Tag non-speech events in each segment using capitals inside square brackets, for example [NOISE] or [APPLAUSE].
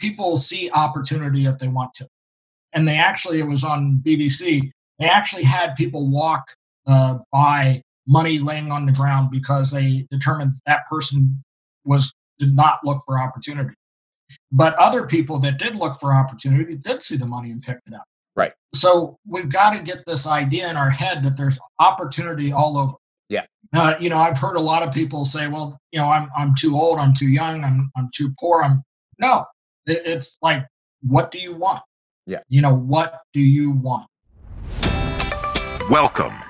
people see opportunity if they want to. And they actually, it was on BBC, they actually had people walk uh, by money laying on the ground because they determined that person was did not look for opportunity. But other people that did look for opportunity did see the money and picked it up. Right. So we've got to get this idea in our head that there's opportunity all over. Yeah. Uh, you know, I've heard a lot of people say, "Well, you know, I'm I'm too old, I'm too young, I'm I'm too poor." I'm no. It, it's like, what do you want? Yeah. You know, what do you want? Welcome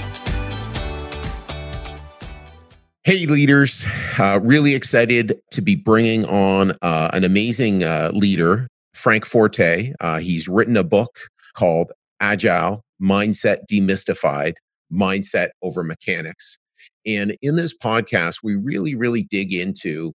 Hey, leaders. Uh, really excited to be bringing on uh, an amazing uh, leader, Frank Forte. Uh, he's written a book called Agile Mindset Demystified Mindset Over Mechanics. And in this podcast, we really, really dig into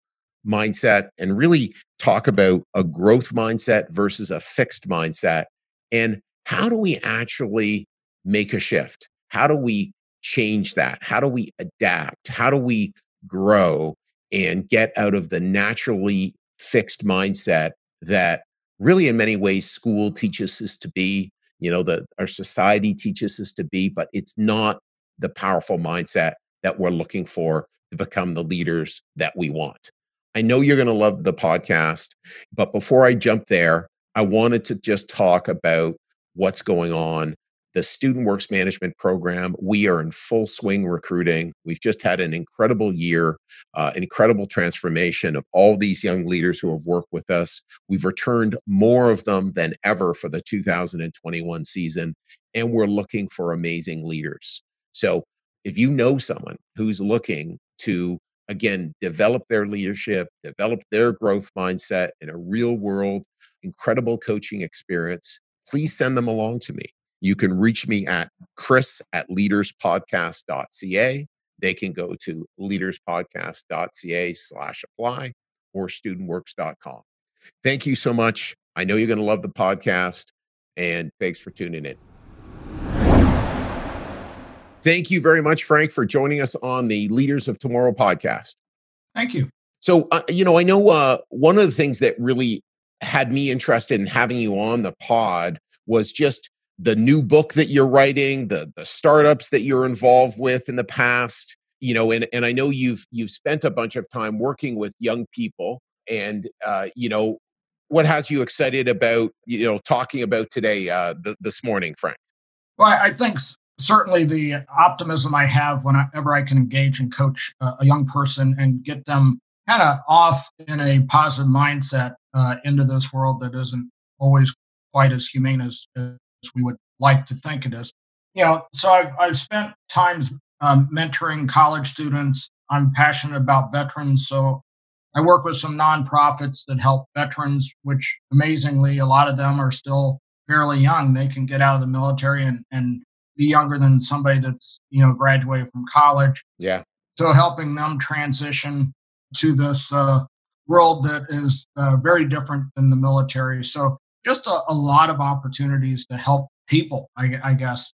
mindset and really talk about a growth mindset versus a fixed mindset. And how do we actually make a shift? How do we change that? How do we adapt? How do we grow and get out of the naturally fixed mindset that really in many ways school teaches us to be, you know, that our society teaches us to be, but it's not the powerful mindset that we're looking for to become the leaders that we want. I know you're going to love the podcast, but before I jump there, I wanted to just talk about what's going on the Student Works Management Program. We are in full swing recruiting. We've just had an incredible year, uh, incredible transformation of all these young leaders who have worked with us. We've returned more of them than ever for the 2021 season, and we're looking for amazing leaders. So if you know someone who's looking to again develop their leadership develop their growth mindset in a real world incredible coaching experience please send them along to me you can reach me at chris at leaderspodcast.ca. They can go to leaderspodcast.ca slash apply or studentworks.com. Thank you so much. I know you're going to love the podcast, and thanks for tuning in. Thank you very much, Frank, for joining us on the Leaders of Tomorrow podcast. Thank you. So, uh, you know, I know uh, one of the things that really had me interested in having you on the pod was just the new book that you're writing, the the startups that you're involved with in the past, you know, and and I know you've you've spent a bunch of time working with young people, and uh, you know, what has you excited about you know talking about today uh, th- this morning, Frank? Well, I think certainly the optimism I have whenever I can engage and coach a young person and get them kind of off in a positive mindset uh, into this world that isn't always quite as humane as, we would like to think it is. You know, so I've, I've spent times um, mentoring college students. I'm passionate about veterans, so I work with some nonprofits that help veterans, which amazingly, a lot of them are still fairly young. They can get out of the military and, and be younger than somebody that's, you know, graduated from college. Yeah. So helping them transition to this uh, world that is uh, very different than the military. So just a, a lot of opportunities to help people, I, I guess.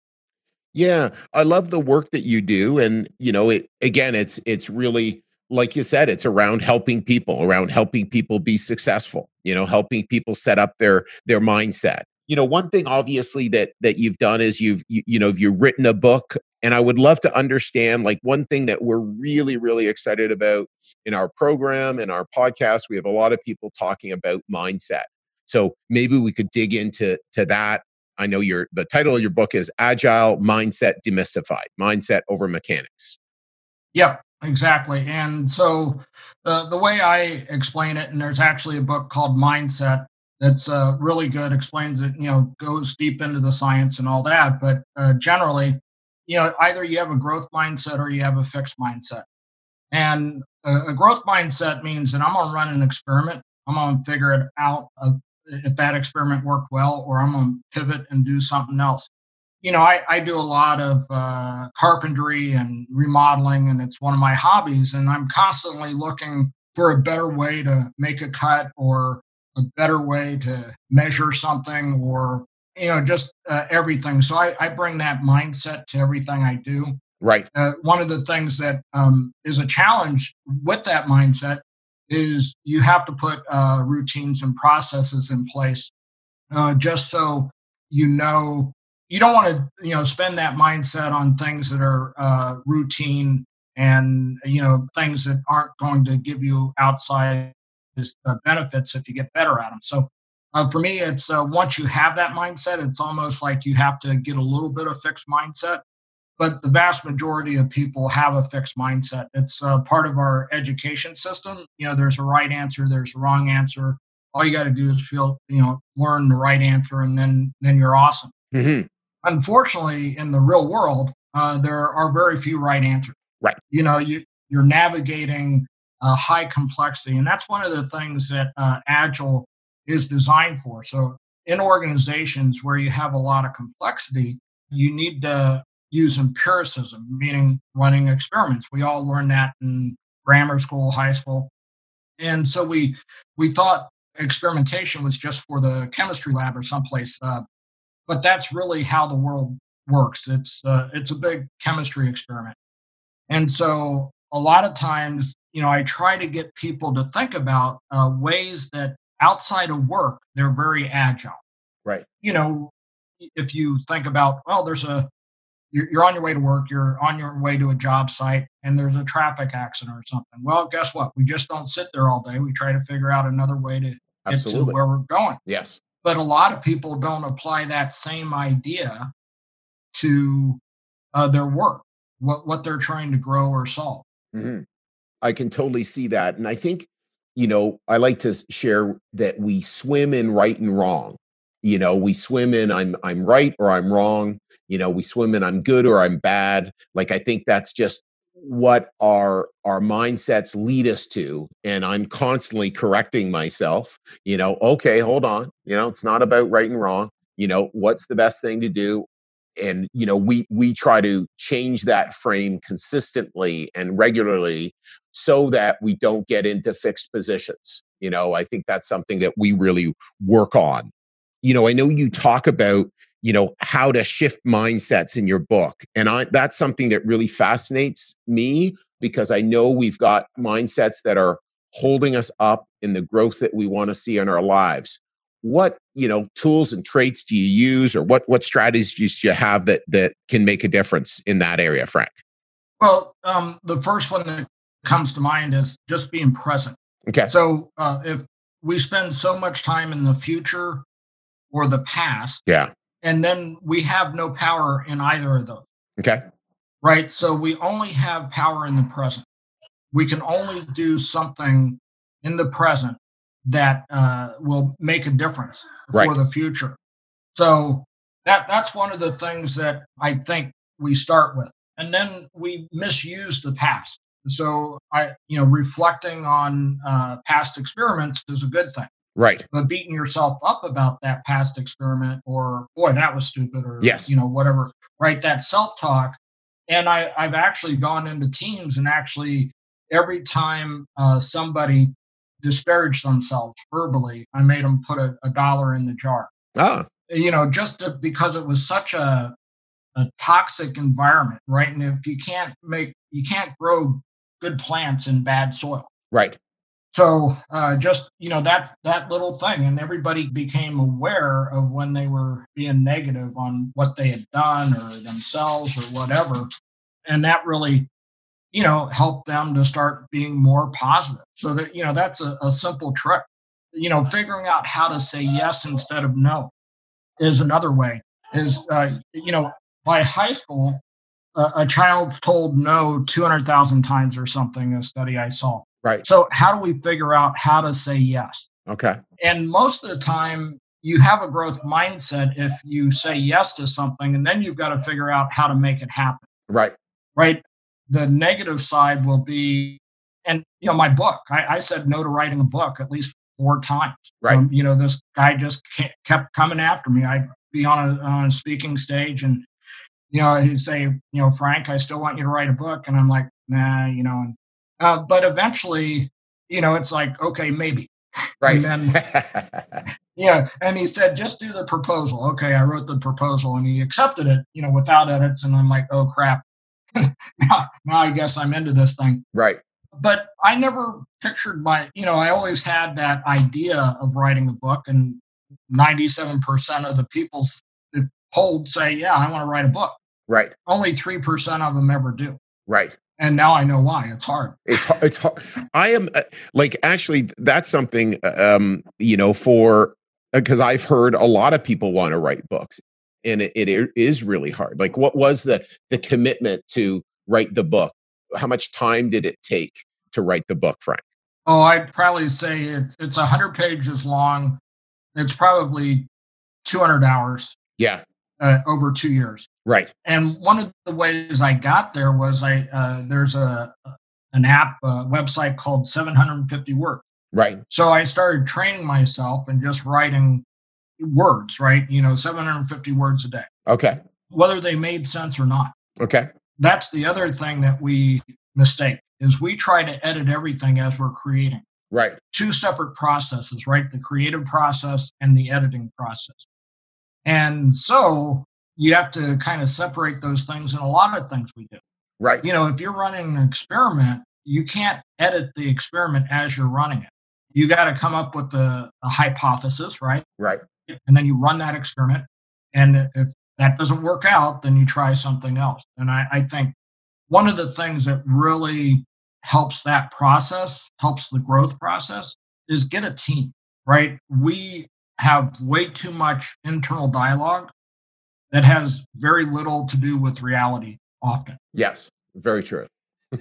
Yeah, I love the work that you do, and you know, it again, it's it's really like you said, it's around helping people, around helping people be successful. You know, helping people set up their their mindset. You know, one thing obviously that that you've done is you've you, you know you've written a book, and I would love to understand like one thing that we're really really excited about in our program and our podcast. We have a lot of people talking about mindset so maybe we could dig into to that. I know your the title of your book is Agile Mindset Demystified: Mindset over Mechanics. Yep, exactly. And so the the way I explain it, and there's actually a book called Mindset that's uh, really good, explains it, you know, goes deep into the science and all that. But uh, generally, you know, either you have a growth mindset or you have a fixed mindset. And a, a growth mindset means that I'm going to run an experiment. I'm going to figure it out if that experiment worked well, or I'm going to pivot and do something else. you know, I, I do a lot of uh, carpentry and remodeling, and it's one of my hobbies. And I'm constantly looking for a better way to make a cut or a better way to measure something or, you know, just uh, everything. So I, I bring that mindset to everything I do. Right. Uh, one of the things that um, is a challenge with that mindset is you have to put uh, routines and processes in place uh, just so you know you don't want to you know spend that mindset on things that are uh, routine and you know things that aren't going to give you outside uh, benefits if you get better at them so uh, for me it's uh, once you have that mindset it's almost like you have to get a little bit of fixed mindset but the vast majority of people have a fixed mindset it's uh, part of our education system you know there's a right answer there's a wrong answer all you got to do is feel you know learn the right answer and then then you're awesome mm-hmm unfortunately, in the real world, uh, there are very few right answers. Right. You know, you you're navigating uh, high complexity, and that's one of the things that uh, Agile is designed for. So, in organizations where you have a lot of complexity, you need to use empiricism, meaning running experiments. We all learned that in grammar school, high school, and so we we thought experimentation was just for the chemistry lab or someplace uh, but that's really how the world works. It's uh, it's a big chemistry experiment, and so a lot of times, you know, I try to get people to think about uh, ways that outside of work they're very agile. Right. You know, if you think about, well, there's a you're, you're on your way to work, you're on your way to a job site, and there's a traffic accident or something. Well, guess what? We just don't sit there all day. We try to figure out another way to get Absolutely. to where we're going. Yes but a lot of people don't apply that same idea to uh, their work what what they're trying to grow or solve mm-hmm. i can totally see that and i think you know i like to share that we swim in right and wrong you know we swim in i'm i'm right or i'm wrong you know we swim in i'm good or i'm bad like i think that's just what our our mindsets lead us to and i'm constantly correcting myself you know okay hold on you know it's not about right and wrong you know what's the best thing to do? And you know we we try to change that frame consistently and regularly so that we don't get into fixed positions you know i think that's something that we really work on. You know i know you talk about you know how to shift mindsets in your book. And I, that's something that really fascinates me because i know we've got mindsets that are holding us up in the growth that we want to see in our lives. What you know tools and traits do you use or what what strategies do you have that that can make a difference in that area frank? Well um, the first one that comes to mind is just being present. Okay. So uh, if we spend so much time in the future or the past yeah and then we have no power in either of those. Okay. Right. So we only have power in the present. We can only do something in the present that uh, will make a difference right. for the future. So that that's one of the things that I think we start with, and then we misuse the past. So I, you know, reflecting on uh, past experiments is a good thing. Right. But beating yourself up about that past experiment or boy, that was stupid or yes. you know, whatever. Right. That self-talk. And I, I've actually gone into teams and actually every time uh, somebody disparaged themselves verbally, I made them put a, a dollar in the jar. Ah. You know, just to, because it was such a a toxic environment, right? And if you can't make you can't grow good plants in bad soil. Right. So uh, just you know that that little thing, and everybody became aware of when they were being negative on what they had done or themselves or whatever, and that really, you know, helped them to start being more positive. So that you know that's a, a simple trick. You know, figuring out how to say yes instead of no is another way. Is uh, you know by high school, uh, a child told no two hundred thousand times or something. A study I saw Right. So, how do we figure out how to say yes? Okay. And most of the time, you have a growth mindset if you say yes to something, and then you've got to figure out how to make it happen. Right. Right. The negative side will be, and you know, my book, I, I said no to writing a book at least four times. Right. Um, you know, this guy just kept coming after me. I'd be on a, on a speaking stage and you know, he'd say, you know, Frank, I still want you to write a book. And I'm like, nah, you know, and, uh, but eventually, you know, it's like, okay, maybe. Right. And then, [LAUGHS] yeah. And he said, just do the proposal. Okay. I wrote the proposal and he accepted it, you know, without edits. And I'm like, oh crap. [LAUGHS] now, now I guess I'm into this thing. right. But I never pictured my, you know, I always had that idea of writing a book and 97% of the people polled say, yeah, I want to write a book. Right. Only 3% of them ever do. Right. And now I know why. It's hard. It's har- it's hard. I am uh, like actually that's something um you know for because I've heard a lot of people want to write books and it, it is really hard. Like what was the the commitment to write the book? How much time did it take to write the book, Frank? Oh, I'd probably say it's it's 100 pages long. It's probably 200 hours Yeah. Uh, over 2 years. Right. And one of the ways I got there was I uh, there's a an app a website called 750 Words. Right. So I started training myself and just writing words, right? You know, 750 words a day, Okay. whether they made sense or not. Okay. That's the other thing that we mistake is we try to edit everything as we're creating. Right. Two separate processes, right? The creative process and the editing process. And so you have to kind of separate those things in a lot of things we do. Right. You know, if you're running an experiment, you can't edit the experiment as you're running it. You got to come up with a, a hypothesis, right? Right. And then you run that experiment. And if that doesn't work out, then you try something else. And I, I think one of the things that really helps that process, helps the growth process, is get a team, right? We have way too much internal dialogue that has very little to do with reality often. Yes. Very true. [LAUGHS]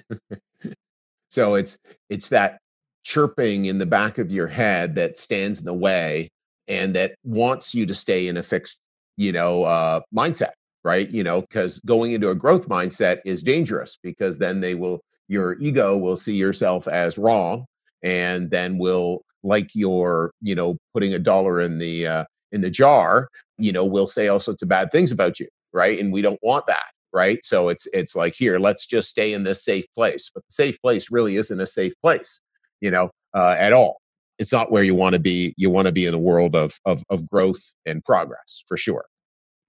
so it's it's that chirping in the back of your head that stands in the way and that wants you to stay in a fixed, you know, uh, mindset, right? You know, because going into a growth mindset is dangerous because then they will your ego will see yourself as wrong and then will like your you know putting a dollar in the uh, in the jar you know we'll say all sorts of bad things about you right? And we don't want that right? So it's it's like here let's just stay in this safe place. But the safe place really isn't a safe place you know uh, at all. It's not where you want to be you want to be in a world of of of growth and progress for sure.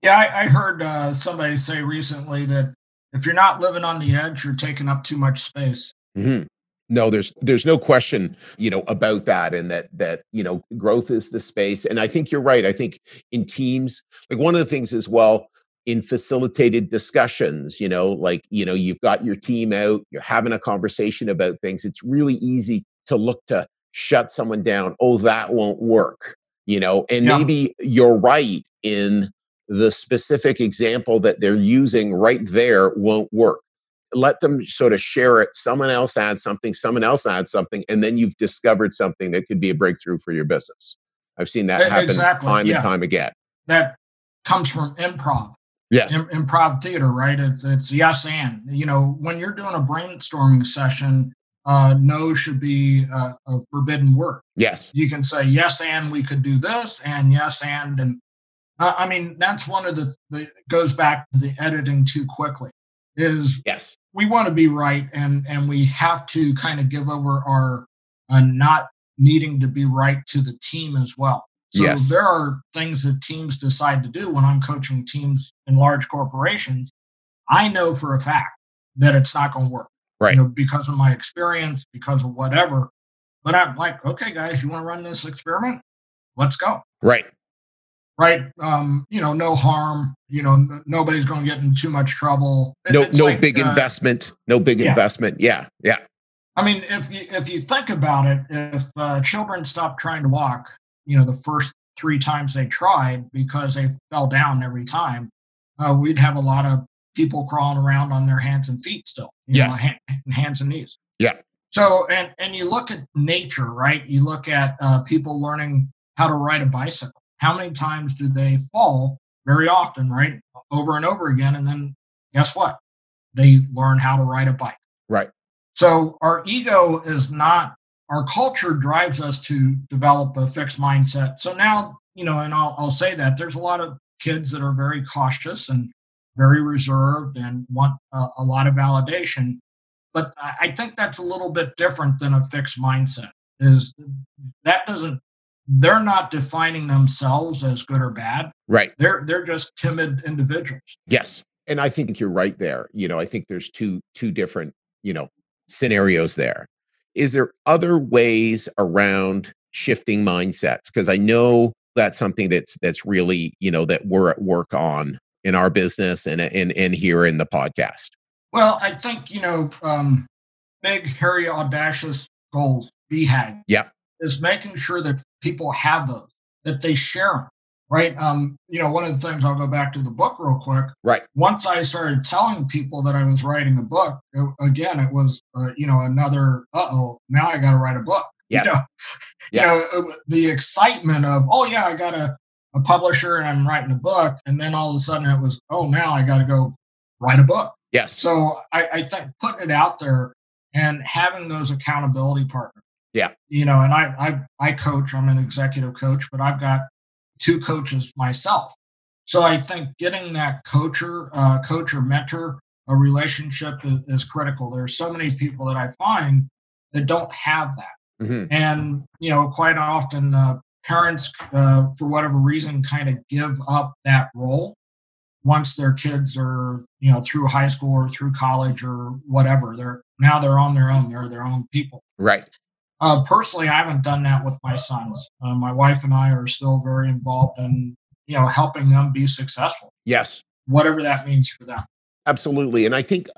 Yeah, I, I heard uh, somebody say recently that if you're not living on the edge, you're taking up too much space. hmm No, there's there's no question, you know, about that, and that that you know, growth is the space. And I think you're right. I think in teams, like one of the things as well in facilitated discussions, you know, like you know, you've got your team out, you're having a conversation about things. It's really easy to look to shut someone down. Oh, that won't work, you know, and Yeah. maybe you're right in the specific example that they're using right there won't work let them sort of share it. Someone else adds something, someone else adds something, and then you've discovered something that could be a breakthrough for your business. I've seen that happen exactly, time yeah. and time again. That comes from improv, Yes. Im- improv theater, right? It's it's yes and. You know, when you're doing a brainstorming session, uh, no should be uh, a forbidden word. yes. You can say yes and we could do this, and yes and and. Uh, I mean, that's one of the, the goes back to the editing too quickly. Is Yes. we want to be right and and we have to kind of give over our uh, not needing to be right to the team as well so Yes. there are things that teams decide to do when i'm coaching teams in large corporations i know for a fact that it's not going to work Right. you know, because of my experience because of whatever but i'm like okay guys you want to run this experiment let's go Right. Right um you know no harm you know n- nobody's going to get in too much trouble It- No no like, big uh, investment. No big yeah. investment. Yeah. Yeah. I mean, if you if you think about it, if uh, children stop trying to walk, you know, the first three times they tried because they fell down every time, uh, we'd have a lot of people crawling around on their hands and feet still. You Yes. know, ha- hands and knees. Yeah. So and and you look at nature, right? You look at uh, people learning how to ride a bicycle. How many times do they fall? Very often, right? Over and over again, and then guess what? They learn how to ride a bike. Right. So our ego is not our culture drives us to develop a fixed mindset. So now, you know, and I'll, I'll say that there's a lot of kids that are very cautious and very reserved and want uh, a lot of validation. But I think that's a little bit different than a fixed mindset. Is that doesn't they're not defining themselves as good or bad. Right. They're they're just timid individuals. Yes. And I think you're right there. You know, I think there's two two different, you know, scenarios there. Is there other ways around shifting mindsets? Because I know that's something that's that's really, you know, that we're at work on in our business and and and here in the podcast. Well, I think, you know, um, big, hairy, audacious goals, BHAG. Yeah. Is making sure that people have those, that they share them right? Um, you know, one of the things I'll go back to the book real quick. Right. Once I started telling people that I was writing a book, it, again, it was uh, you know another. Uh oh, now I got to write a book. Yes. [LAUGHS] You know, yes. you know the excitement of oh yeah, I got a a publisher and I'm writing a book, and then all of a sudden it was oh now I got to go write a book. Yes. So I, I think putting it out there and having those accountability partners. Yeah. You know, and I I I coach. I'm an executive coach, but I've got two coaches myself. So I think getting that coacher, uh, coach or mentor, a relationship is, is, critical. There's so many people that I find that don't have that, mm-hmm. and you know, quite often uh, parents, uh, for whatever reason, kind of give up that role once their kids are you know through high school or through college or whatever. They're now they're on their own. They're their own people. Right. Uh, personally, I haven't done that with my sons. Uh, my wife and I are still very involved in, you know, helping them be successful. Yes. Whatever that means for them. Absolutely. And I think,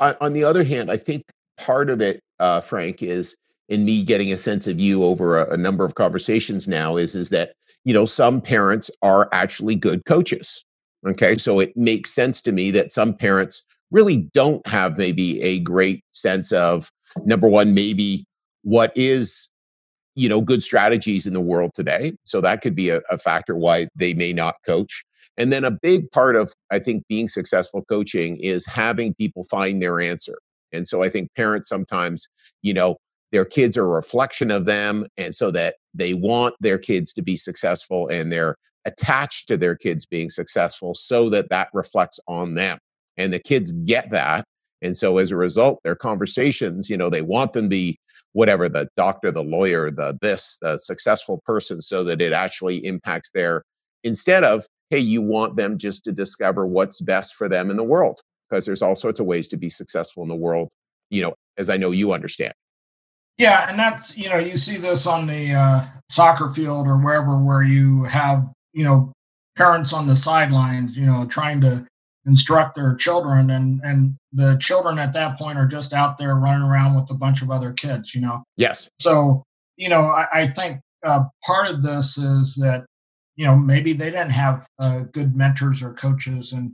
on the other hand, I think part of it, uh, Frank, is in me getting a sense of you over a, a number of conversations now is is that you know some parents are actually good coaches. Okay, so it makes sense to me that some parents really don't have maybe a great sense of number one, maybe what is you know good strategies in the world today. So that could be a, a, factor why they may not coach. And then a big part of i think being successful coaching is having people find their answer. And so i think parents sometimes you know their kids are a reflection of them and so that they want their kids to be successful and they're attached to their kids being successful so that that reflects on them. And the kids get that. And so as a result their conversations you know they want them to be whatever the doctor, the lawyer, the this, the successful person, so that it actually impacts their instead of, hey, you want them just to discover what's best for them in the world. Because there's all sorts of ways to be successful in the world, you know, as I know you understand. Yeah, and that's you know you see this on the uh, soccer field or wherever where you have you know parents on the sidelines, you know, trying to instruct their children and and the children at that point are just out there running around with a bunch of other kids you know? Yes. So you know i, I think uh, part of this is that you know maybe they didn't have uh, good mentors or coaches and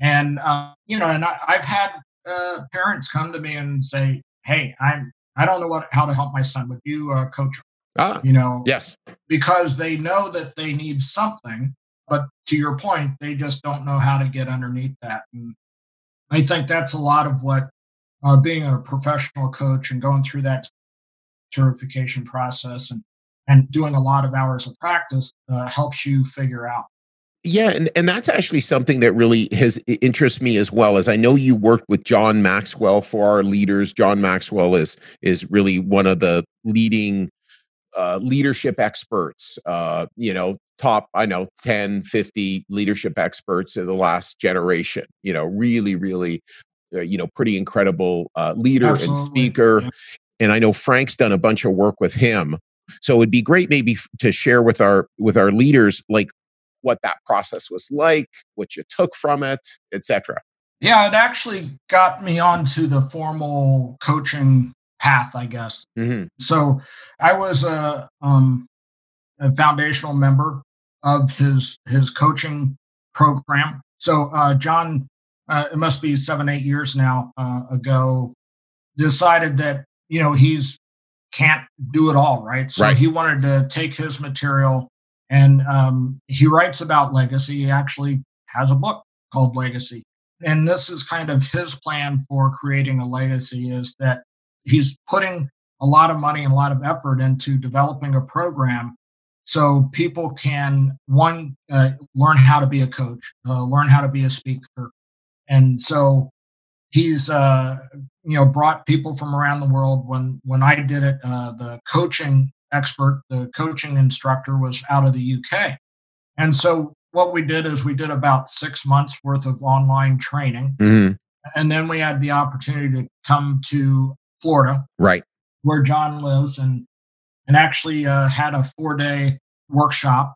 and uh, you know and I, have had uh, parents come to me and say hey i'm i don't know what how to help my son would you uh, coach. Him ah, you know? yes. Because they know that they need something but to your point, they just don't know how to get underneath that. And I think that's a lot of what uh, being a professional coach and going through that certification process and and doing a lot of hours of practice uh, helps you figure out. Yeah, and, and that's actually something that really has interests me as well. As I know you worked with John Maxwell for our leaders. John Maxwell is is really one of the leading uh, leadership experts. Uh, you know, top i know 10 50 leadership experts of the last generation you know really really uh, you know pretty incredible uh, leader Absolutely. and speaker yeah. and i know frank's done a bunch of work with him so it'd be great maybe f- to share with our with our leaders like what that process was like what you took from it etc yeah it actually got me onto the formal coaching path i guess mm-hmm. so i was a um a foundational member of his his coaching program. So uh, John, uh, it must be seven eight years now uh, ago, decided that you know he's can't do it all, right? So right. he wanted to take his material and um, he writes about legacy. He actually has a book called Legacy, and this is kind of his plan for creating a legacy. Is that he's putting a lot of money and a lot of effort into developing a program so people can one uh, learn how to be a coach uh, learn how to be a speaker. And so he's uh, you know brought people from around the world. When when I did it, uh, the coaching expert, the coaching instructor was out of the UK, and so what we did is we did about six months worth of online training, hmm and then we had the opportunity to come to Florida, Right. where John lives, and and actually uh, had a four day workshop,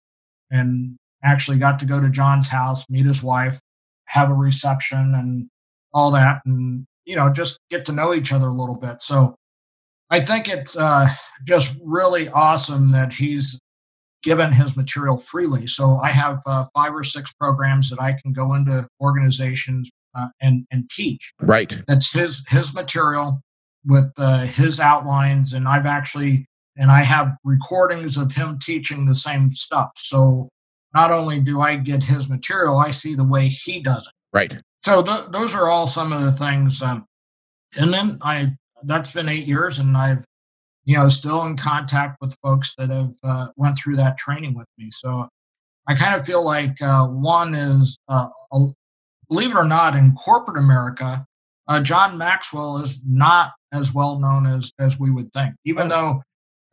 and actually got to go to John's house, meet his wife, have a reception, and all that, and you know just get to know each other a little bit. So I think it's uh, just really awesome that he's given his material freely. So I have uh, five or six programs that I can go into organizations uh, and and teach Right. that's his his material with uh, his outlines and i've actually and i have recordings of him teaching the same stuff. So not only do i get his material i see the way he does it. Right. so th- those are all some of the things um, and then i that's been eight years and i've you know still in contact with folks that have uh, went through that training with me. So i kind of feel like uh, one is uh, a, believe it or not in corporate america uh, john maxwell is not as well known as as we would think even Oh. though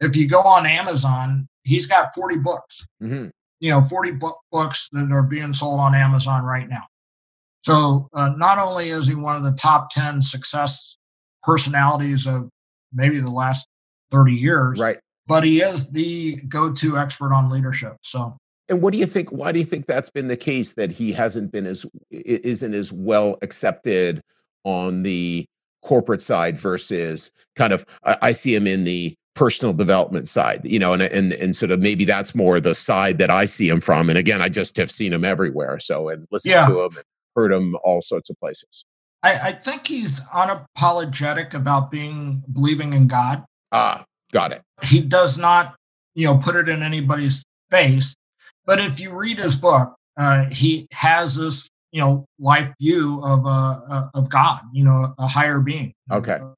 if you go on amazon he's got 40 books hmm you know 40 book books that are being sold on amazon right now so uh, not only is he one of the top 10 success personalities of maybe the last 30 years Right. but he is the go-to expert on leadership so And what do you think? Why do you think that's been the case that he hasn't been as isn't as well accepted on the corporate side versus kind of I, I see him in the personal development side, you know, and and and sort of maybe that's more the side that I see him from. And again, I just have seen him everywhere, so and listened Yeah. to him and heard him all sorts of places. I, I think he's unapologetic about being believing in god Ah, got it. he does not you know put it in anybody's face but if you read his book uh, he has this you know life view of uh, uh, of god you know a higher being Okay. uh,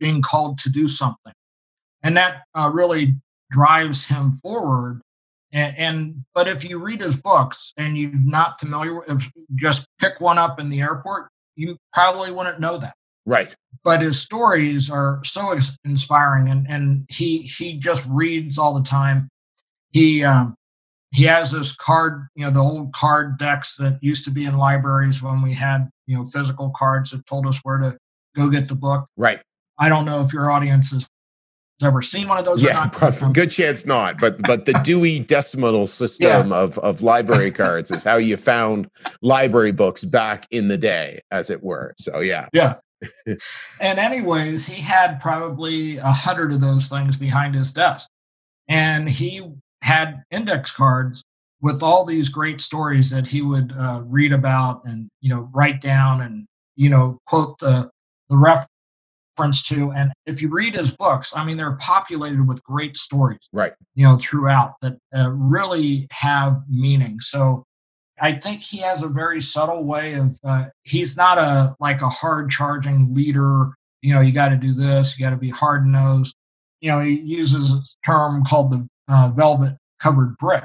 being called to do something and that uh, really drives him forward and, and but if you read his books and you're not familiar with if just pick one up in the airport you probably wouldn't know that Right. but his stories are so ins- inspiring and and he he just reads all the time he um he has this card you know the old card decks that used to be in libraries when we had you know physical cards that told us where to go get the book Right. i don't know if your audience has ever seen one of those or Yeah, Um, good chance not. But but the Dewey Decimal System of of library cards is how you found library books back in the day, as it were. So yeah, Yeah. [LAUGHS] and anyways, he had probably a hundred of those things behind his desk. And he had index cards with all these great stories that he would uh, read about and, you know, write down and, you know, quote the, the reference to. And if you read his books, I mean, they're populated with great stories right. you know, throughout that uh, really have meaning. So I think he has a very subtle way of, uh, he's not a like a hard charging leader, you know, you got to do this, you got to be hard nosed. You know, he uses a term called the uh, velvet covered brick.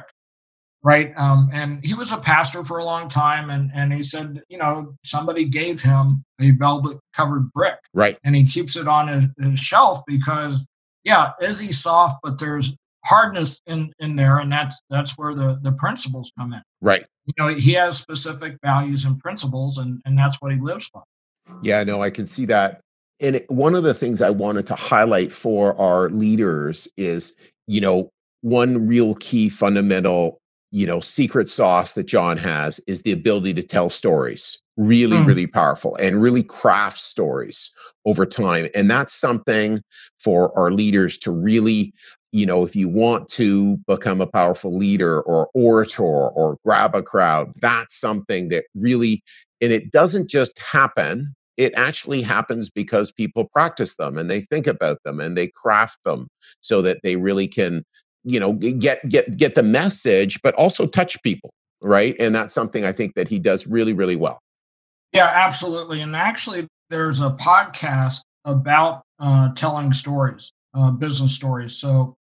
Right. Um, and he was a pastor for a long time. And, and he said, you know, somebody gave him a velvet covered brick Right. and he keeps it on his, his shelf because yeah is he soft but there's hardness in in there and that's that's where the the principles come in Right. you know he has specific values and principles and and that's what he lives by Yeah, no, I can see that. And it, one of the things I wanted to highlight for our leaders is, you know, one real key fundamental, you know, secret sauce that John has is the ability to tell stories. Really, Mm. really powerful and really craft stories over time. And that's something for our leaders to really, you know, if you want to become a powerful leader or orator or grab a crowd, that's something that really, and it doesn't just happen it actually happens because people practice them and they think about them and they craft them so that they really can you know get get get the message but also touch people right? And that's something i think that he does really really well. Yeah absolutely. And actually there's a podcast about uh, telling stories uh, business stories. So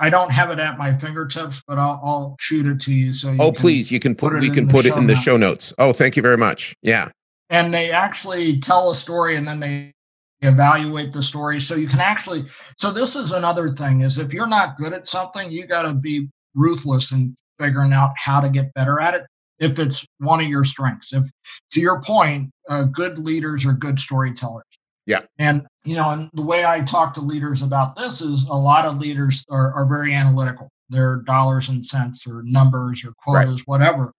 i don't have it at my fingertips but i'll, I'll shoot it to you so you oh please you can put, put it we can put it in the show notes. Oh thank you very much. Yeah. And they actually tell a story and then they evaluate the story so you can actually so this is another thing is if you're not good at something you got to be ruthless in figuring out how to get better at it if it's one of your strengths. If to your point uh, good leaders are good storytellers. Yeah. And you know and the way i talk to leaders about this is a lot of leaders are, are very analytical. They're dollars and cents or numbers or quotas right. whatever.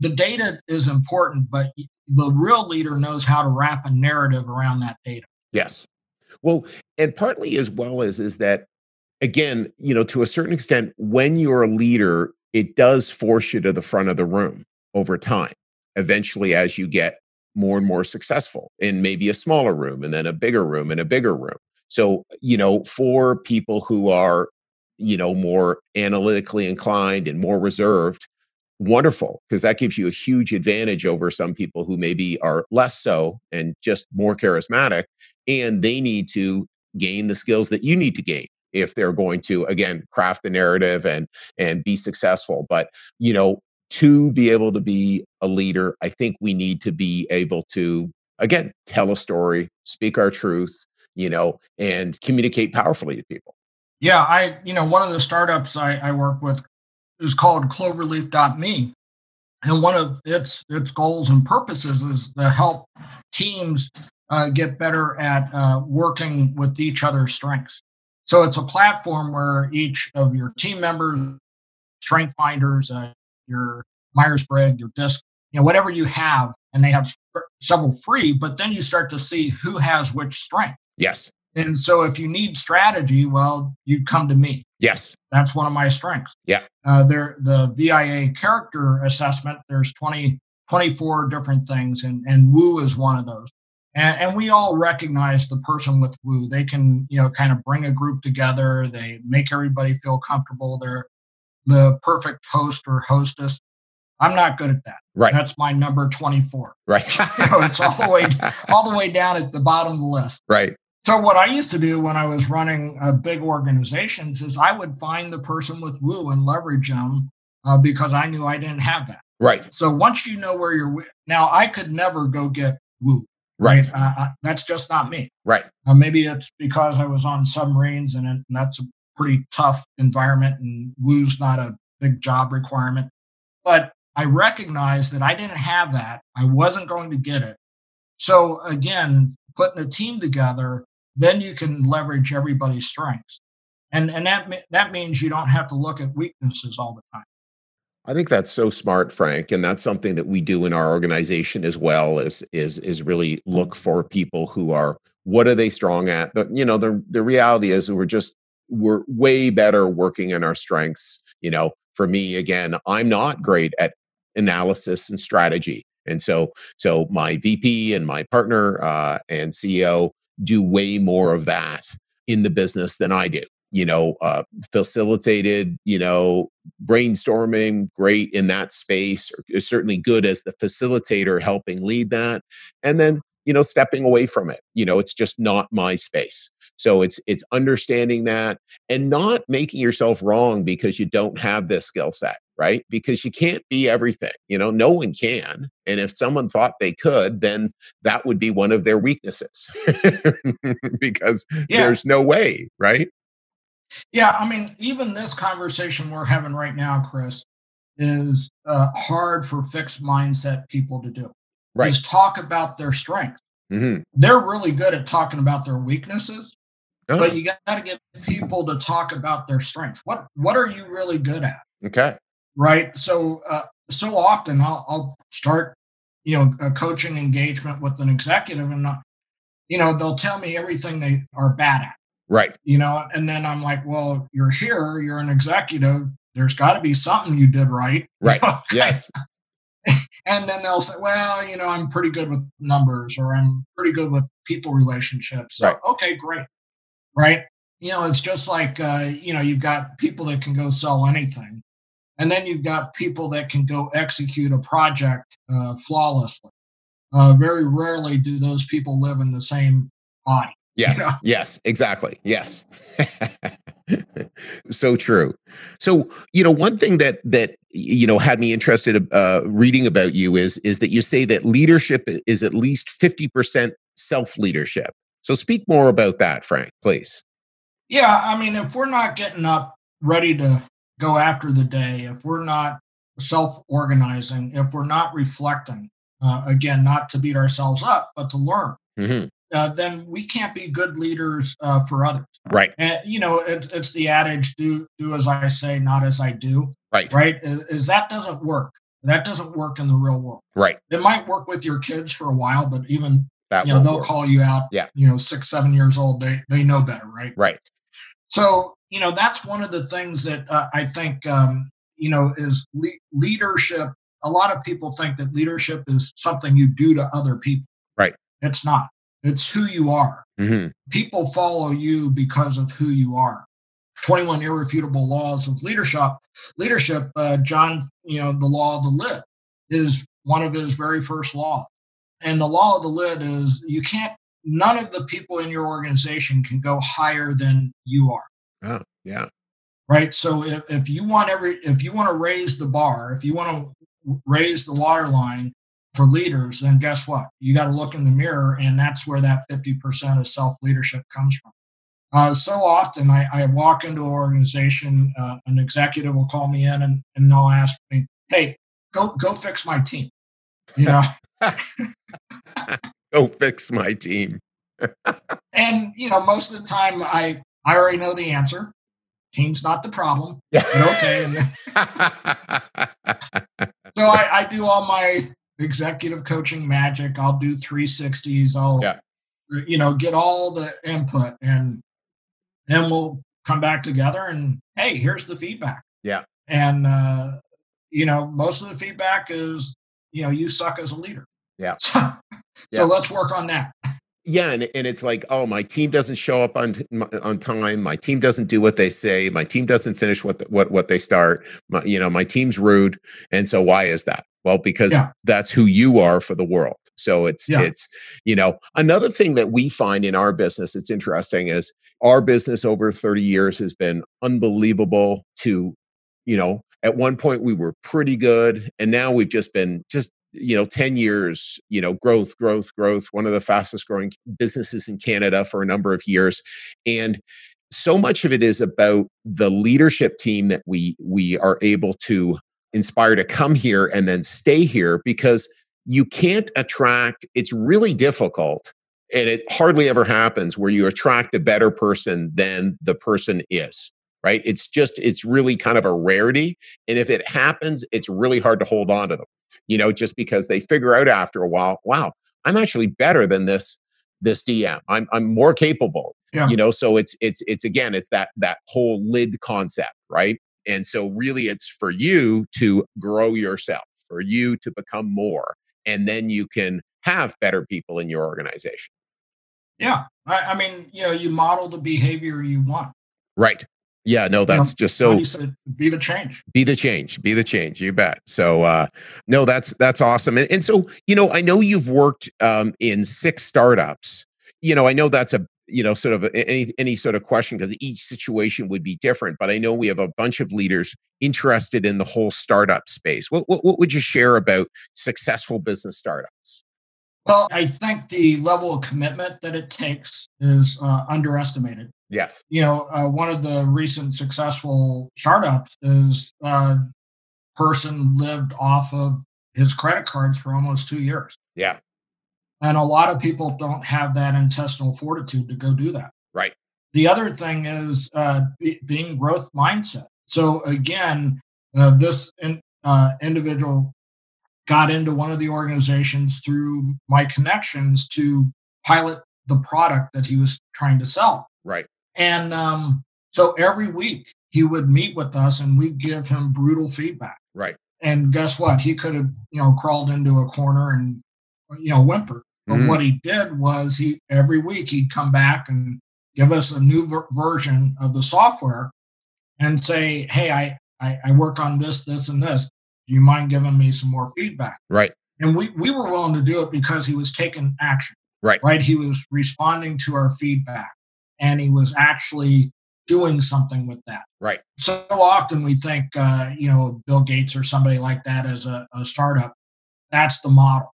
The data is important but the real leader knows how to wrap a narrative around that data Yes. Well, and partly as well as is that again, you know, to a certain extent, when you're a leader, it does force you to the front of the room over time. Eventually, as you get more and more successful in maybe a smaller room and then a bigger room and a bigger room. So, you know, for people who are, you know, more analytically inclined and more reserved, wonderful because that gives you a huge advantage over some people who maybe are less so and just more charismatic and they need to gain the skills that you need to gain if they're going to again craft the narrative and and be successful. But you know to be able to be a leader i think we need to be able to again tell a story speak our truth you know and communicate powerfully to people. Yeah i you know one of the startups i, I work with is called cloverleaf.me and one of its its goals and purposes is to help teams uh, get better at uh, working with each other's strengths. So it's a platform where each of your team members strength finders uh, your myers-briggs your disc you know whatever you have and they have several free but then you start to see who has which strength. Yes and so if you need strategy well you come to me Yes. That's one of my strengths. Yeah. Uh, there, the VIA character assessment, there's 20, 24 different things, and, and Woo is one of those. And, and we all recognize the person with Woo. They can, you know, kind of bring a group together. They make everybody feel comfortable. They're the perfect host or hostess. I'm not good at that. Right. That's my number 24. Right. [LAUGHS] you know, it's all the way all the way down at the bottom of the list. Right. So what I used to do when I was running uh, big organizations is I would find the person with woo and leverage them uh, because I knew I didn't have that. Right. So once you know where you're, now I could never go get woo. Right. right? Uh, that's just not me. Right. Uh, maybe it's because I was on submarines and, and that's a pretty tough environment and woo's not a big job requirement. But I recognized that I didn't have that. I wasn't going to get it. So again, putting a team together then you can leverage everybody's strengths and and that that means you don't have to look at weaknesses all the time I think that's so smart, Frank, and that's something that we do in our organization as well. Is is is really look for people who are what are they strong at? But you know, the the reality is we're just we're way better working in our strengths. You know, for me, again, I'm not great at analysis and strategy, and so so my VP and my partner uh, and CEO do way more of that in the business than I do. You know, uh, facilitated, you know, brainstorming, great in that space, or is certainly good as the facilitator helping lead that. And then, you know, stepping away from it. You know, it's just not my space. So it's it's understanding that and not making yourself wrong because you don't have this skill set right? Because you can't be everything. You know, no one can. And if someone thought they could, then that would be one of their weaknesses [LAUGHS] because yeah. there's no way, right? Yeah. I mean, even this conversation we're having right now, Chris, is uh, hard for fixed mindset people to do. Right. Is talk about their strengths. Mm-hmm. They're really good at talking about their weaknesses. Oh. But you got to get people to talk about their strengths. What what are you really good at? Okay right? So uh, so often I'll, I'll start, you know, a coaching engagement with an executive, and uh, you know they'll tell me everything they are bad at. Right. You know, and then I'm like, well, you're here, you're an executive. There's got to be something you did right. [LAUGHS] Right. yes. And then they'll say, well, you know, I'm pretty good with numbers or I'm pretty good with people relationships. So, right. okay, great. Right. You know, it's just like, uh, you know, you've got people that can go sell anything. And then you've got people that can go execute a project uh, flawlessly. Uh, very rarely do those people live in the same body. [LAUGHS] Yes. You know? Yes. Exactly. Yes. [LAUGHS] [LAUGHS] so true. So, you know, one thing that that you know had me interested uh, reading about you is is that you say that leadership is at least 50% self leadership. So speak more about that, Frank, please. Yeah, I mean, if we're not getting up ready to go after the day, if we're not self organizing, if we're not reflecting, uh, again, not to beat ourselves up, but to learn, mm-hmm. Uh, then we can't be good leaders uh, for others. Right. And you know, it, it's the adage: "Do do as I say, not as I do." Right. Right. Is, is that doesn't work. That doesn't work in the real world. Right. It might work with your kids for a while, but even that you know they'll work. call you out. Yeah. You know, six, seven years old, they they know better, right? Right. So you know that's one of the things that uh, I think um, you know is le- leadership. A lot of people think that leadership is something you do to other people. Right. It's not. It's who you are. Mm-hmm. People follow you because of who you are. 21 irrefutable laws of leadership. Leadership, uh, John, you know, the law of the lid is one of his very first laws. And the law of the lid is you can't, none of the people in your organization can go higher than you are. Oh, yeah. Right. So if, if you want every, if you want to raise the bar, if you want to raise the water line for leaders, then guess what? You got to look in the mirror, and that's where that 50% of self leadership comes from. Uh, so often I, I, walk into an organization, uh, an executive will call me in and, and they'll ask me, hey, go go fix my team. You know, [LAUGHS] go fix my team. [LAUGHS] and you know, most of the time I I already know the answer. Team's not the problem. Yeah. okay. And [LAUGHS] so I, I do all my executive coaching magic. I'll do 360s. I'll yeah. you know get all the input and then we'll come back together and hey, here's the feedback. Yeah. And uh, you know, most of the feedback is you know you suck as a leader. Yeah. [LAUGHS] So, yeah. so let's work on that. Yeah, and, and it's like, oh, my team doesn't show up on on time. My team doesn't do what they say. My team doesn't finish what the, what what they start. My, you know, my team's rude, and so why is that? Well, because yeah. that's who you are for the world. So it's yeah. it's you know another thing that we find in our business. It's interesting is our business over thirty years has been unbelievable. To you know, at one point we were pretty good, and now we've just been just you know 10 years you know growth growth growth one of the fastest growing businesses in canada for a number of years and so much of it is about the leadership team that we we are able to inspire to come here and then stay here because you can't attract it's really difficult and it hardly ever happens where you attract a better person than the person is right it's just it's really kind of a rarity and if it happens it's really hard to hold on to them you know, just because they figure out after a while, wow, I'm actually better than this this DM. I'm I'm more capable. Yeah. You know, so it's it's it's again, it's that that whole lid concept, right? And so really it's for you to grow yourself, for you to become more, and then you can have better people in your organization. Yeah. I, I mean, you know, you model the behavior you want. Right. Yeah, no, that's you know, just so said, be the change. Be the change. Be the change. You bet. So uh no, that's that's awesome. And, and so, you know, I know you've worked um in six startups. You know, I know that's a you know sort of any any sort of question because each situation would be different but i know we have a bunch of leaders interested in the whole startup space what, what, what would you share about successful business startups well i think the level of commitment that it takes is uh, underestimated Yes. You know, uh, one of the recent successful startups is a uh, person lived off of his credit cards for almost two years. Yeah. And a lot of people don't have that intestinal fortitude to go do that. Right. The other thing is uh, be, being growth mindset. So again, uh, this in, uh, individual got into one of the organizations through my connections to pilot the product that he was trying to sell. Right. And um, so every week he would meet with us and we'd give him brutal feedback. Right. And guess what? He could have, you know, crawled into a corner and, you know, whimpered. But mm-hmm. what he did was he every week he'd come back and give us a new ver- version of the software and say, "Hey, I, I I work on this, this, and this. Do you mind giving me some more feedback?" Right. And we we were willing to do it because he was taking action. Right. Right. He was responding to our feedback and he was actually doing something with that. Right. So often we think, uh, you know, Bill Gates or somebody like that as a, a startup. That's the model.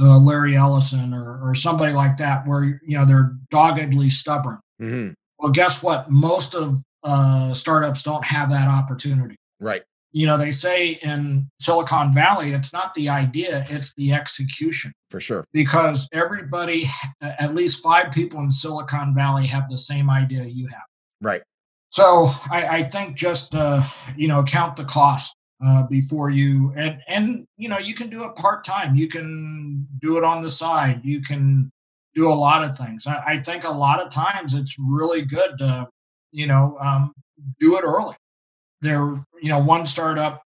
Uh, Larry Ellison or, or somebody like that, where you know they're doggedly stubborn. Mm-hmm. Well, guess what? Most of uh, startups don't have that opportunity. Right. You know, they say in Silicon Valley, it's not the idea, it's the execution. For sure. Because everybody, at least five people in Silicon Valley, have the same idea you have. Right. So I, I think just uh, you know count the cost uh, before you and and you know you can do it part time. You can do it on the side. You can do a lot of things. I, I think a lot of times it's really good to you know um, do it early. There, you know, one startup,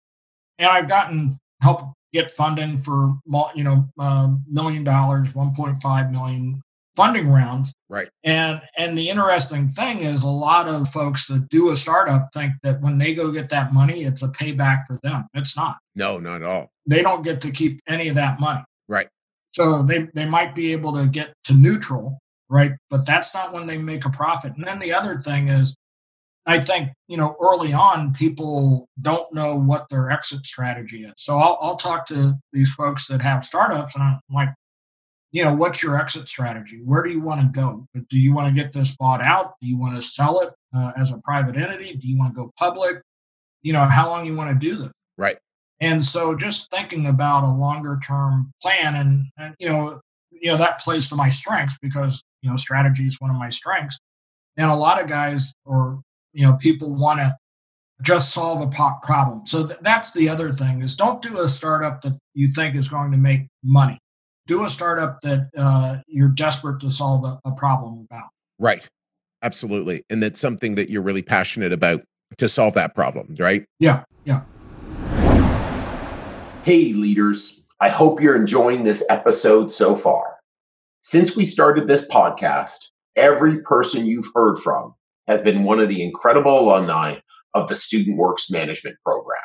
and I've gotten help get funding for you know uh, million dollars, 1.5 million funding rounds. Right. And and the interesting thing is a lot of folks that do a startup think that when they go get that money, it's a payback for them. It's not. No, not at all. They don't get to keep any of that money. Right. So they they might be able to get to neutral, right? But that's not when they make a profit. And then the other thing is I think, you know, early on people don't know what their exit strategy is. So I'll I'll talk to these folks that have startups and I'm like, you know, what's your exit strategy? Where do you want to go? Do you want to get this bought out? Do you want to sell it uh, as a private entity? Do you want to go public? You know, how long you want to do this? Right. And so just thinking about a longer term plan and, and you know, you know, that plays to my strengths because, you know, strategy is one of my strengths. And a lot of guys or, you know, people want to just solve a problem. So th- that's the other thing is don't do a startup that you think is going to make money do a startup that uh, you're desperate to solve a, a problem about. Right. Absolutely. And that's something that you're really passionate about to solve that problem, right? Yeah. Yeah. Hey, leaders. I hope you're enjoying this episode so far. Since we started this podcast, every person you've heard from has been one of the incredible alumni of the Student Works Management Program.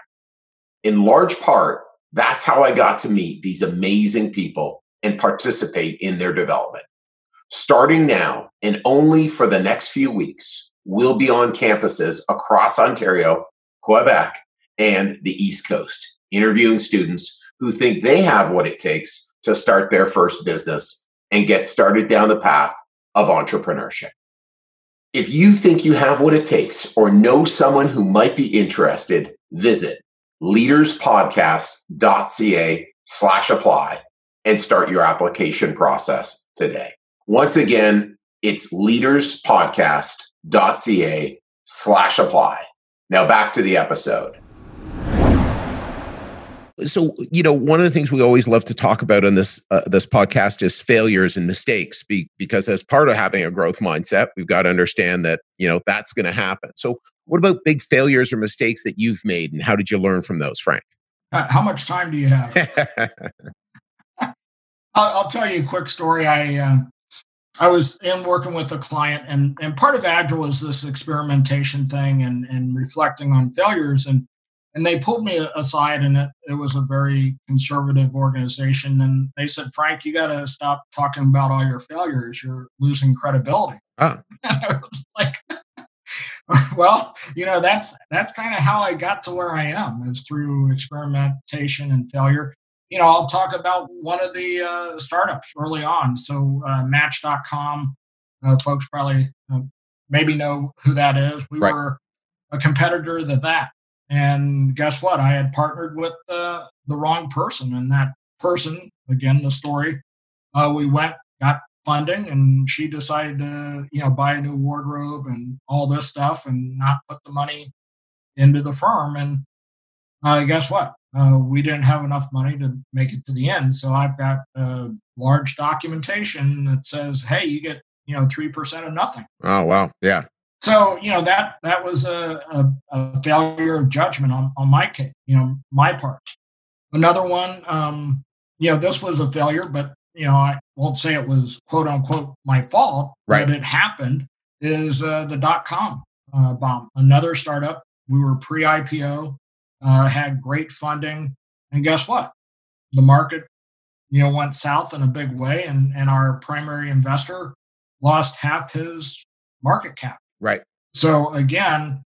In large part, that's how I got to meet these amazing people and participate in their development. Starting now and only for the next few weeks, we'll be on campuses across Ontario, Quebec, and the East Coast, interviewing students who think they have what it takes to start their first business and get started down the path of entrepreneurship. If you think you have what it takes or know someone who might be interested, visit leaderspodcast.ca slash apply and start your application process today. Once again, it's leaderspodcast.ca slash apply. Now back to the episode. So, you know, one of the things we always love to talk about on this uh, this podcast is failures and mistakes, be, because as part of having a growth mindset, we've got to understand that you know that's going to happen. So, what about big failures or mistakes that you've made, and how did you learn from those, Frank? Uh, how much time do you have? [LAUGHS] I'll, I'll, tell you a quick story. I uh, I was in working with a client, and and part of Agile is this experimentation thing and and reflecting on failures, and and they pulled me aside, and it, it was a very conservative organization, and they said, Frank, you got to stop talking about all your failures. You're losing credibility. [LAUGHS] And I was like. [LAUGHS] well, you know that's that's kind of how I got to where I am is through experimentation and failure you know, I'll talk about one of the uh, startups early on. So uh, Match.com, uh, folks probably uh, maybe know who that is. We right. were a competitor to that, and guess what? I had partnered with uh, the wrong person, and that person, again, the story. Uh, we went, got funding, and she decided to, you know, buy a new wardrobe and all this stuff, and not put the money into the firm. And guess what? Uh, we didn't have enough money to make it to the end. So I've got a large documentation that says, hey, you get, you know, 3% of nothing. Oh, wow. Yeah. So, you know, that, that was a, a, a failure of judgment on, on my case, you know, my part. Another one, um, you know, this was a failure, but, you know, I won't say it was quote unquote my fault, right. but it happened is uh, the dot com uh, bomb. Another startup, we were pre IPO uh, had great funding, and guess what? The market, you know, went south in a big way, and and our primary investor lost half his market cap. Right. So again,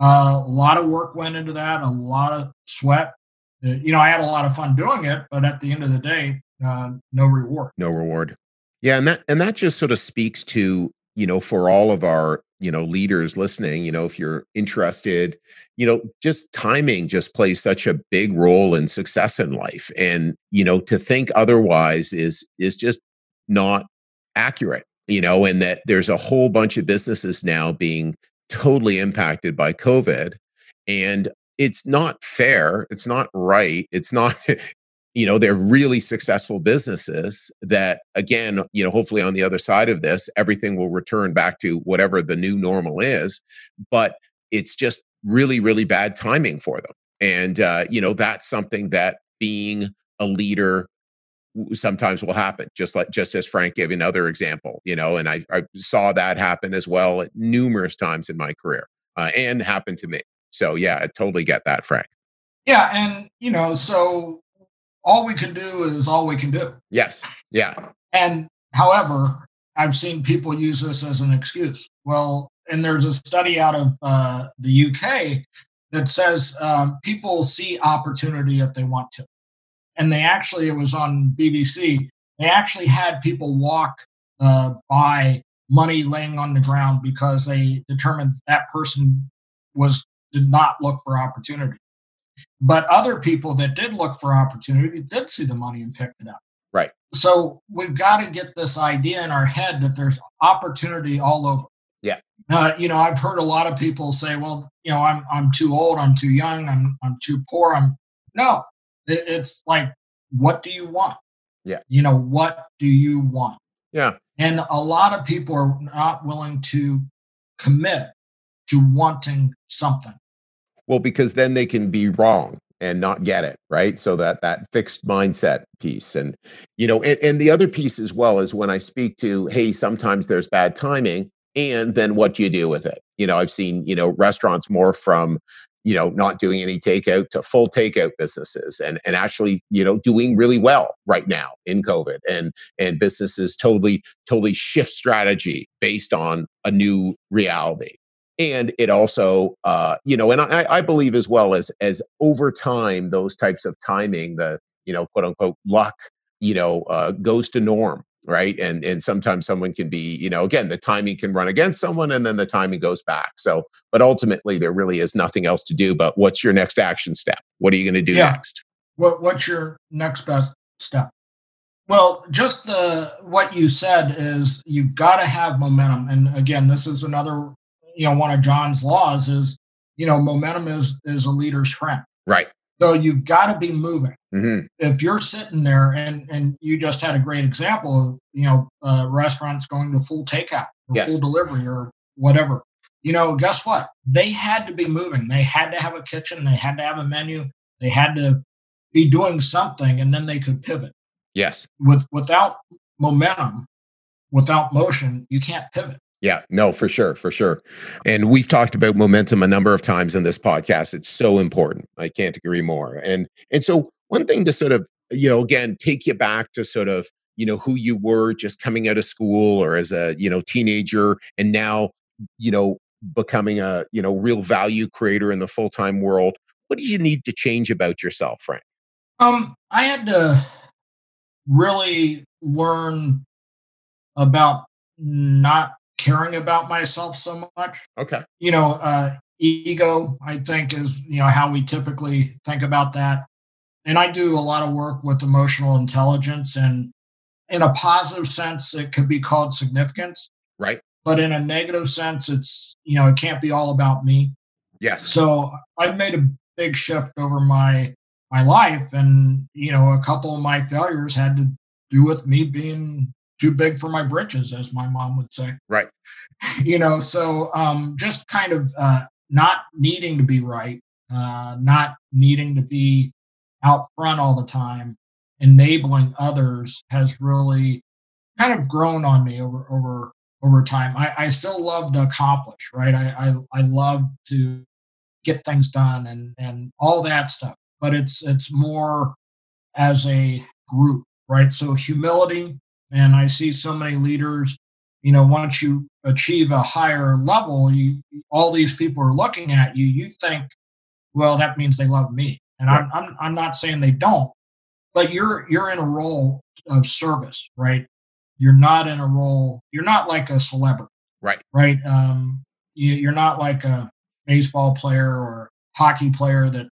uh, a lot of work went into that, a lot of sweat. Uh, you know, I had a lot of fun doing it, but at the end of the day, uh, no reward. No reward. Yeah, and that and that just sort of speaks to you know for all of our you know leaders listening you know if you're interested you know just timing just plays such a big role in success in life and you know to think otherwise is is just not accurate you know and that there's a whole bunch of businesses now being totally impacted by covid and it's not fair it's not right it's not [LAUGHS] you know they're really successful businesses that again you know hopefully on the other side of this everything will return back to whatever the new normal is but it's just really really bad timing for them. And uh, you know that's something that being a leader sometimes will happen just like just as frank gave another example you know and i, I saw that happen as well numerous times in my career uh, and happened to me. So yeah i totally get that frank. Yeah and you know so all we can do is all we can do. Yes. Yeah. And however, I've seen people use this as an excuse. Well, and there's a study out of uh, the UK that says um, people see opportunity if they want to. And they actually, it was on BBC, they actually had people walk uh, by money laying on the ground because they determined that person was did not look for opportunity. But other people that did look for opportunity did see the money and picked it up. Right. So we've got to get this idea in our head that there's opportunity all over. Yeah. Uh, you know, I've heard a lot of people say, "Well, you know, I'm I'm too old, I'm too young, I'm I'm too poor." I'm no. It, it's like, what do you want? Yeah. You know, what do you want? Yeah. And a lot of people are not willing to commit to wanting something. Well, because then they can be wrong and not get it right? So that that fixed mindset piece and you know and, and, the other piece as well is when i speak to hey sometimes there's bad timing and then what do you do with it? You know i've seen you know restaurants more from you know not doing any takeout to full takeout businesses and and actually you know doing really well right now in covid and and businesses totally totally shift strategy based on a new reality and it also uh, you know and I, I believe as well as as over time those types of timing the you know quote unquote luck you know uh, goes to norm right? And and sometimes someone can be you know again the timing can run against someone and then the timing goes back. So but ultimately there really is nothing else to do but what's your next action step? What are you going to do yeah. next? What what's your next best step? Well just the what you said is you've got to have momentum and again this is another you know one of John's laws is you know momentum is is a leader's friend. Right. So you've got to be moving. Mm-hmm. If you're sitting there and and you just had a great example of you know uh, restaurants going to full takeout or yes. full delivery or whatever. You know, guess what? They had to be moving. They had to have a kitchen. They had to have a menu. They had to be doing something, and then they could pivot. Yes. With without momentum, without motion, you can't pivot. Yeah, no, for sure, for sure. And we've talked about momentum a number of times in this podcast. It's so important. I can't agree more. And and so one thing to sort of, you know, again, take you back to sort of, you know, who you were just coming out of school or as a, you know, teenager and now, you know, becoming a, you know, real value creator in the full-time world. What did you need to change about yourself, Frank? Um, I had to really learn about not caring about myself so much. Okay. You know, uh, ego, I think, is, you know, how we typically think about that. And I do a lot of work with emotional intelligence. And in a positive sense, it could be called significance. Right. But in a negative sense, it's, you know, it can't be all about me. Yes. So I've made a big shift over my my life and you know a couple of my failures had to do with me being too big for my britches, as my mom would say. Right. [LAUGHS] You know, so um, just kind of uh, not needing to be right, uh, not needing to be out front all the time, enabling others has really kind of grown on me over over over time. I, I still love to accomplish, right? I, I I love to get things done and and all that stuff, but it's it's more as a group, right? So humility, and I see so many leaders you know, once you achieve a higher level, you all these people are looking at you. You think, well, that means they love me, and right. I'm, I'm I'm not saying they don't, but you're you're in a role of service, right? You're not in a role. You're not like a celebrity, right? Right. Um, you, you're not like a baseball player or hockey player that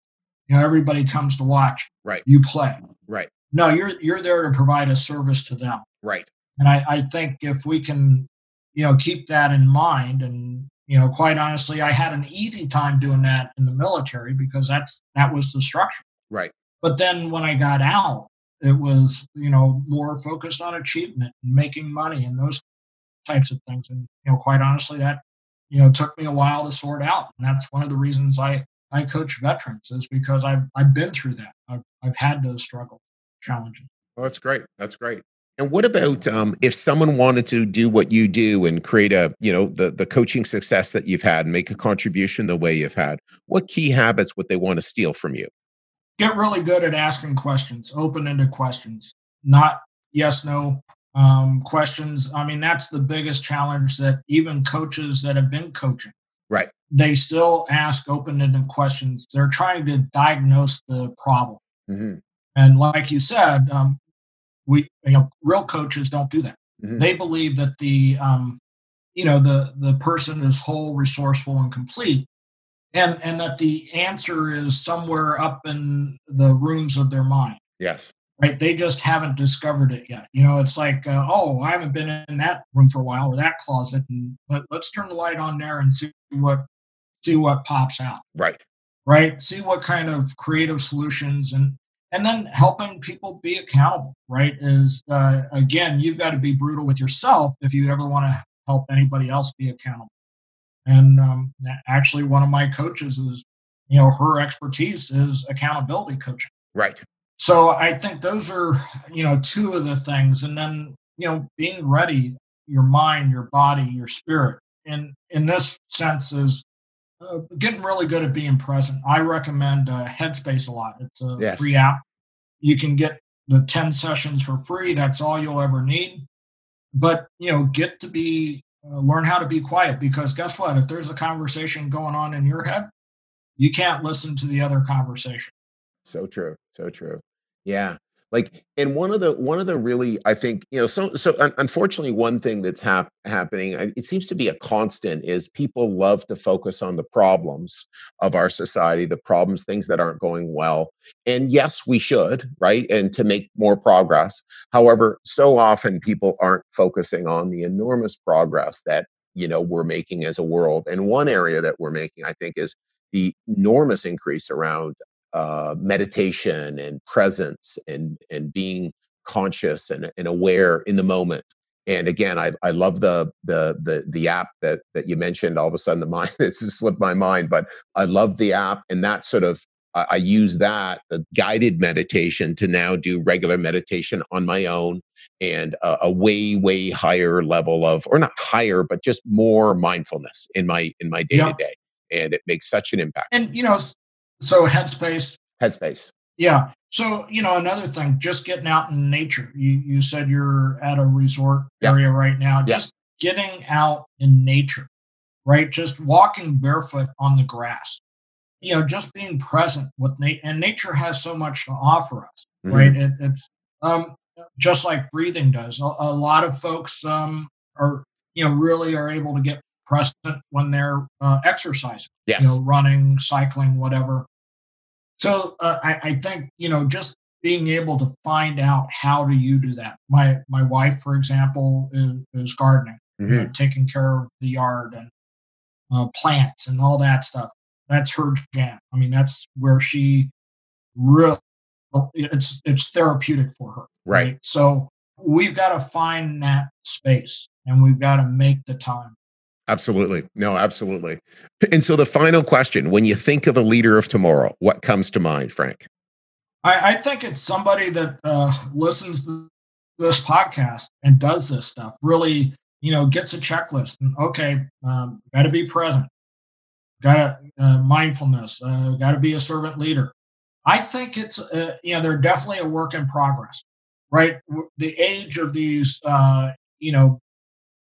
you know everybody comes to watch. Right. You play. Right. No, you're you're there to provide a service to them. Right. And I, I think if we can, you know, keep that in mind and you know, quite honestly, I had an easy time doing that in the military because that's that was the structure. Right. But then when I got out, it was, you know, more focused on achievement and making money and those types of things. And, you know, quite honestly, that, you know, took me a while to sort out. And that's one of the reasons I, I coach veterans is because I've, I've been through that. I've, I've had those struggles, challenges. Oh, that's great. That's great. And what about um, if someone wanted to do what you do and create a, you know, the the coaching success that you've had and make a contribution the way you've had? What key habits would they want to steal from you? Get really good at asking questions, open-ended questions, not yes no um, questions. I mean, that's the biggest challenge that even coaches that have been coaching, right? They still ask open-ended questions. They're trying to diagnose the problem. Mm-hmm. And like you said, um, we you know real coaches don't do that. Mm-hmm. they believe that the um you know the the person is whole resourceful and complete and and that the answer is somewhere up in the rooms of their mind. Yes. Right? They just haven't discovered it yet. You know it's like uh, oh i haven't been in that room for a while or that closet and let, let's turn the light on there and see what see what pops out. Right. Right? See what kind of creative solutions and and then helping people be accountable right is uh, again you've got to be brutal with yourself if you ever want to help anybody else be accountable. And um, actually one of my coaches is you know her expertise is accountability coaching. Right. So i think those are you know two of the things and then you know being ready your mind your body your spirit and in this sense is uh, getting really good at being present. I recommend uh, Headspace a lot. It's a yes. free app. You can get the 10 sessions for free. That's all you'll ever need. But, you know, get to be, uh, learn how to be quiet because guess what? If there's a conversation going on in your head, you can't listen to the other conversation. So true. So true. Yeah like and one of the one of the really i think you know so so unfortunately one thing that's hap- happening it seems to be a constant is people love to focus on the problems of our society the problems things that aren't going well. And yes we should right and to make more progress. However so often people aren't focusing on the enormous progress that you know we're making as a world. And one area that we're making i think is the enormous increase around uh, meditation and presence and and being conscious and, and aware in the moment. And again i, I love the, the the the app that that you mentioned. All of a sudden the mind [LAUGHS] just slipped my mind but i love the app and that sort of I, I use that the guided meditation to now do regular meditation on my own and a, a way way higher level of or not higher but just more mindfulness in my in my day to day and it makes such an impact. And you know so headspace. Headspace. Yeah. So you know another thing, just getting out in nature. You you said you're at a resort yep. area right now. Yep. Just getting out in nature, right? Just walking barefoot on the grass. You know, just being present with nature, and nature has so much to offer us, mm-hmm. right? It, it's um, just like breathing does. A, a lot of folks um, are, you know, really are able to get present when they're uh, exercising, yes. you know, running, cycling, whatever. So uh, I, I think you know just being able to find out how do you do that. My my wife, for example, is, is gardening, mm-hmm. you know, taking care of the yard and uh, plants and all that stuff. That's her jam. I mean, that's where she really it's it's therapeutic for her. Right. right? So we've got to find that space and we've got to make the time. Absolutely. No, absolutely. And so the final question when you think of a leader of tomorrow, what comes to mind, Frank? I, I think it's somebody that uh, listens to this podcast and does this stuff, really, you know, gets a checklist. And, okay, um, got to be present, got to uh, mindfulness, uh, got to be a servant leader. I think it's, uh, you know, they're definitely a work in progress, right? The age of these, uh, you know,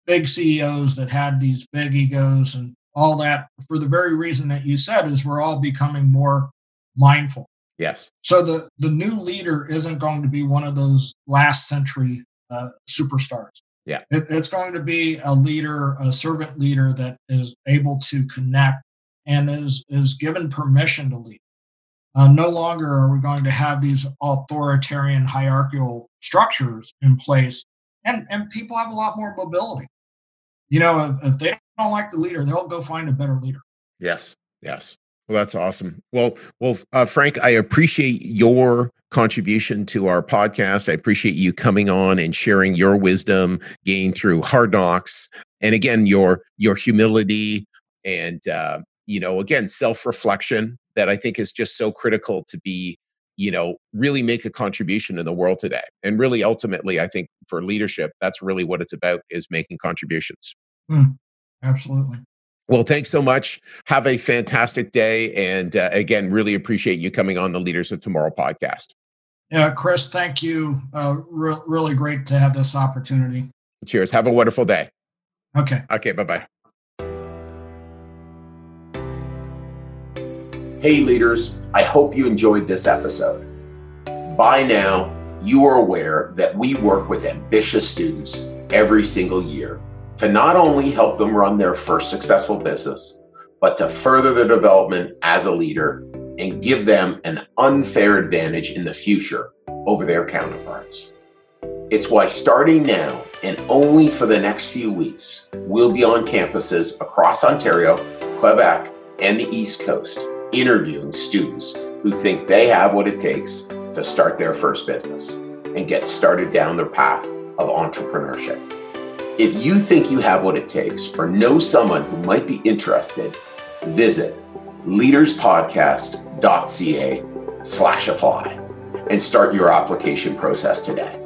big CEOs that had these big egos and all that for the very reason that you said is we're all becoming more mindful. Yes. So the the new leader isn't going to be one of those last century uh, superstars. Yeah. It, it's going to be a leader, a servant leader that is able to connect and is is given permission to lead. Uh, no longer are we going to have these authoritarian hierarchical structures in place, and and people have a lot more mobility. You know, if, they don't like the leader, they'll go find a better leader. Yes. Yes. Well, that's awesome. Well, well, uh, Frank, I appreciate your contribution to our podcast. I appreciate you coming on and sharing your wisdom gained through hard knocks, and again, your your humility and uh, you know, again, self reflection that I think is just so critical to be, you know, really make a contribution in the world today. And really, ultimately, I think for leadership, that's really what it's about: is making contributions. Mm, absolutely. Well, thanks so much. Have a fantastic day. And uh, again, really appreciate you coming on the Leaders of Tomorrow podcast. Yeah, Chris, thank you. Uh, re- really great to have this opportunity. Cheers. Have a wonderful day. Okay. Okay. Bye bye. Hey, leaders. I hope you enjoyed this episode. By now, you are aware that we work with ambitious students every single year to not only help them run their first successful business, but to further their development as a leader and give them an unfair advantage in the future over their counterparts. It's why starting now and only for the next few weeks, we'll be on campuses across Ontario, Quebec, and the East Coast interviewing students who think they have what it takes to start their first business and get started down their path of entrepreneurship. If you think you have what it takes or know someone who might be interested, visit leaderspodcast.ca slash apply and start your application process today.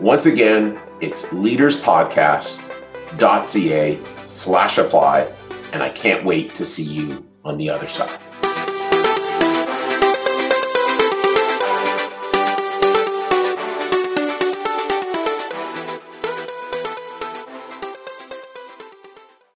Once again, it's leaderspodcast.ca slash apply, and I can't wait to see you on the other side.